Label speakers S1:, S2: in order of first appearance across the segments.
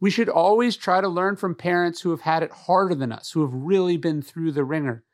S1: We should always try to learn from parents who have had it harder than us, who have really been through the ringer.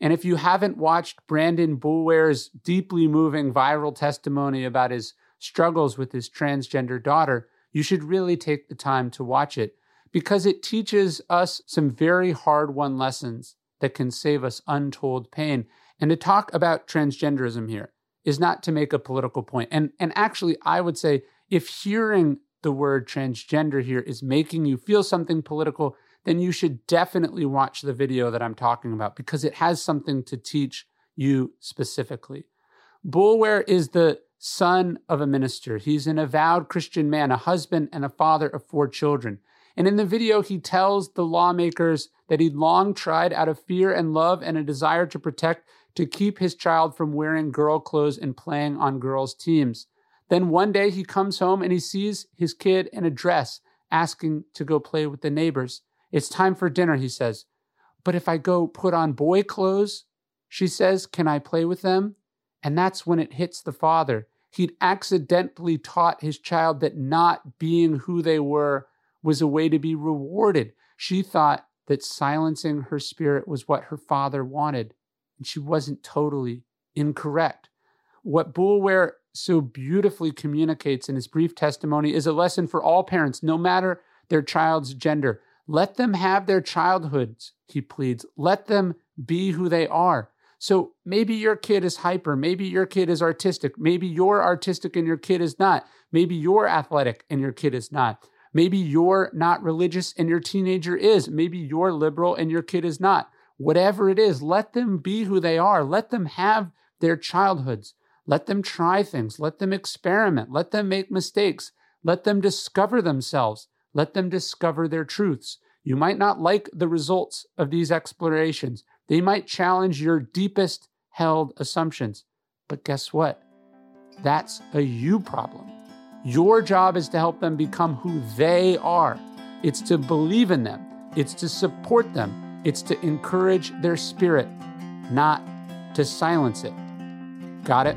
S1: And if you haven't watched Brandon Boulware's deeply moving viral testimony about his struggles with his transgender daughter, you should really take the time to watch it because it teaches us some very hard won lessons that can save us untold pain. And to talk about transgenderism here is not to make a political point. And, and actually, I would say if hearing the word transgender here is making you feel something political, then you should definitely watch the video that I'm talking about because it has something to teach you specifically. Boulware is the son of a minister. He's an avowed Christian man, a husband and a father of four children. And in the video, he tells the lawmakers that he'd long tried out of fear and love and a desire to protect to keep his child from wearing girl clothes and playing on girls' teams. Then one day he comes home and he sees his kid in a dress asking to go play with the neighbors. It's time for dinner, he says. But if I go put on boy clothes, she says, can I play with them? And that's when it hits the father. He'd accidentally taught his child that not being who they were was a way to be rewarded. She thought that silencing her spirit was what her father wanted, and she wasn't totally incorrect. What Boulware so beautifully communicates in his brief testimony is a lesson for all parents, no matter their child's gender. Let them have their childhoods, he pleads. Let them be who they are. So maybe your kid is hyper. Maybe your kid is artistic. Maybe you're artistic and your kid is not. Maybe you're athletic and your kid is not. Maybe you're not religious and your teenager is. Maybe you're liberal and your kid is not. Whatever it is, let them be who they are. Let them have their childhoods. Let them try things. Let them experiment. Let them make mistakes. Let them discover themselves. Let them discover their truths. You might not like the results of these explorations. They might challenge your deepest held assumptions. But guess what? That's a you problem. Your job is to help them become who they are. It's to believe in them, it's to support them, it's to encourage their spirit, not to silence it. Got it?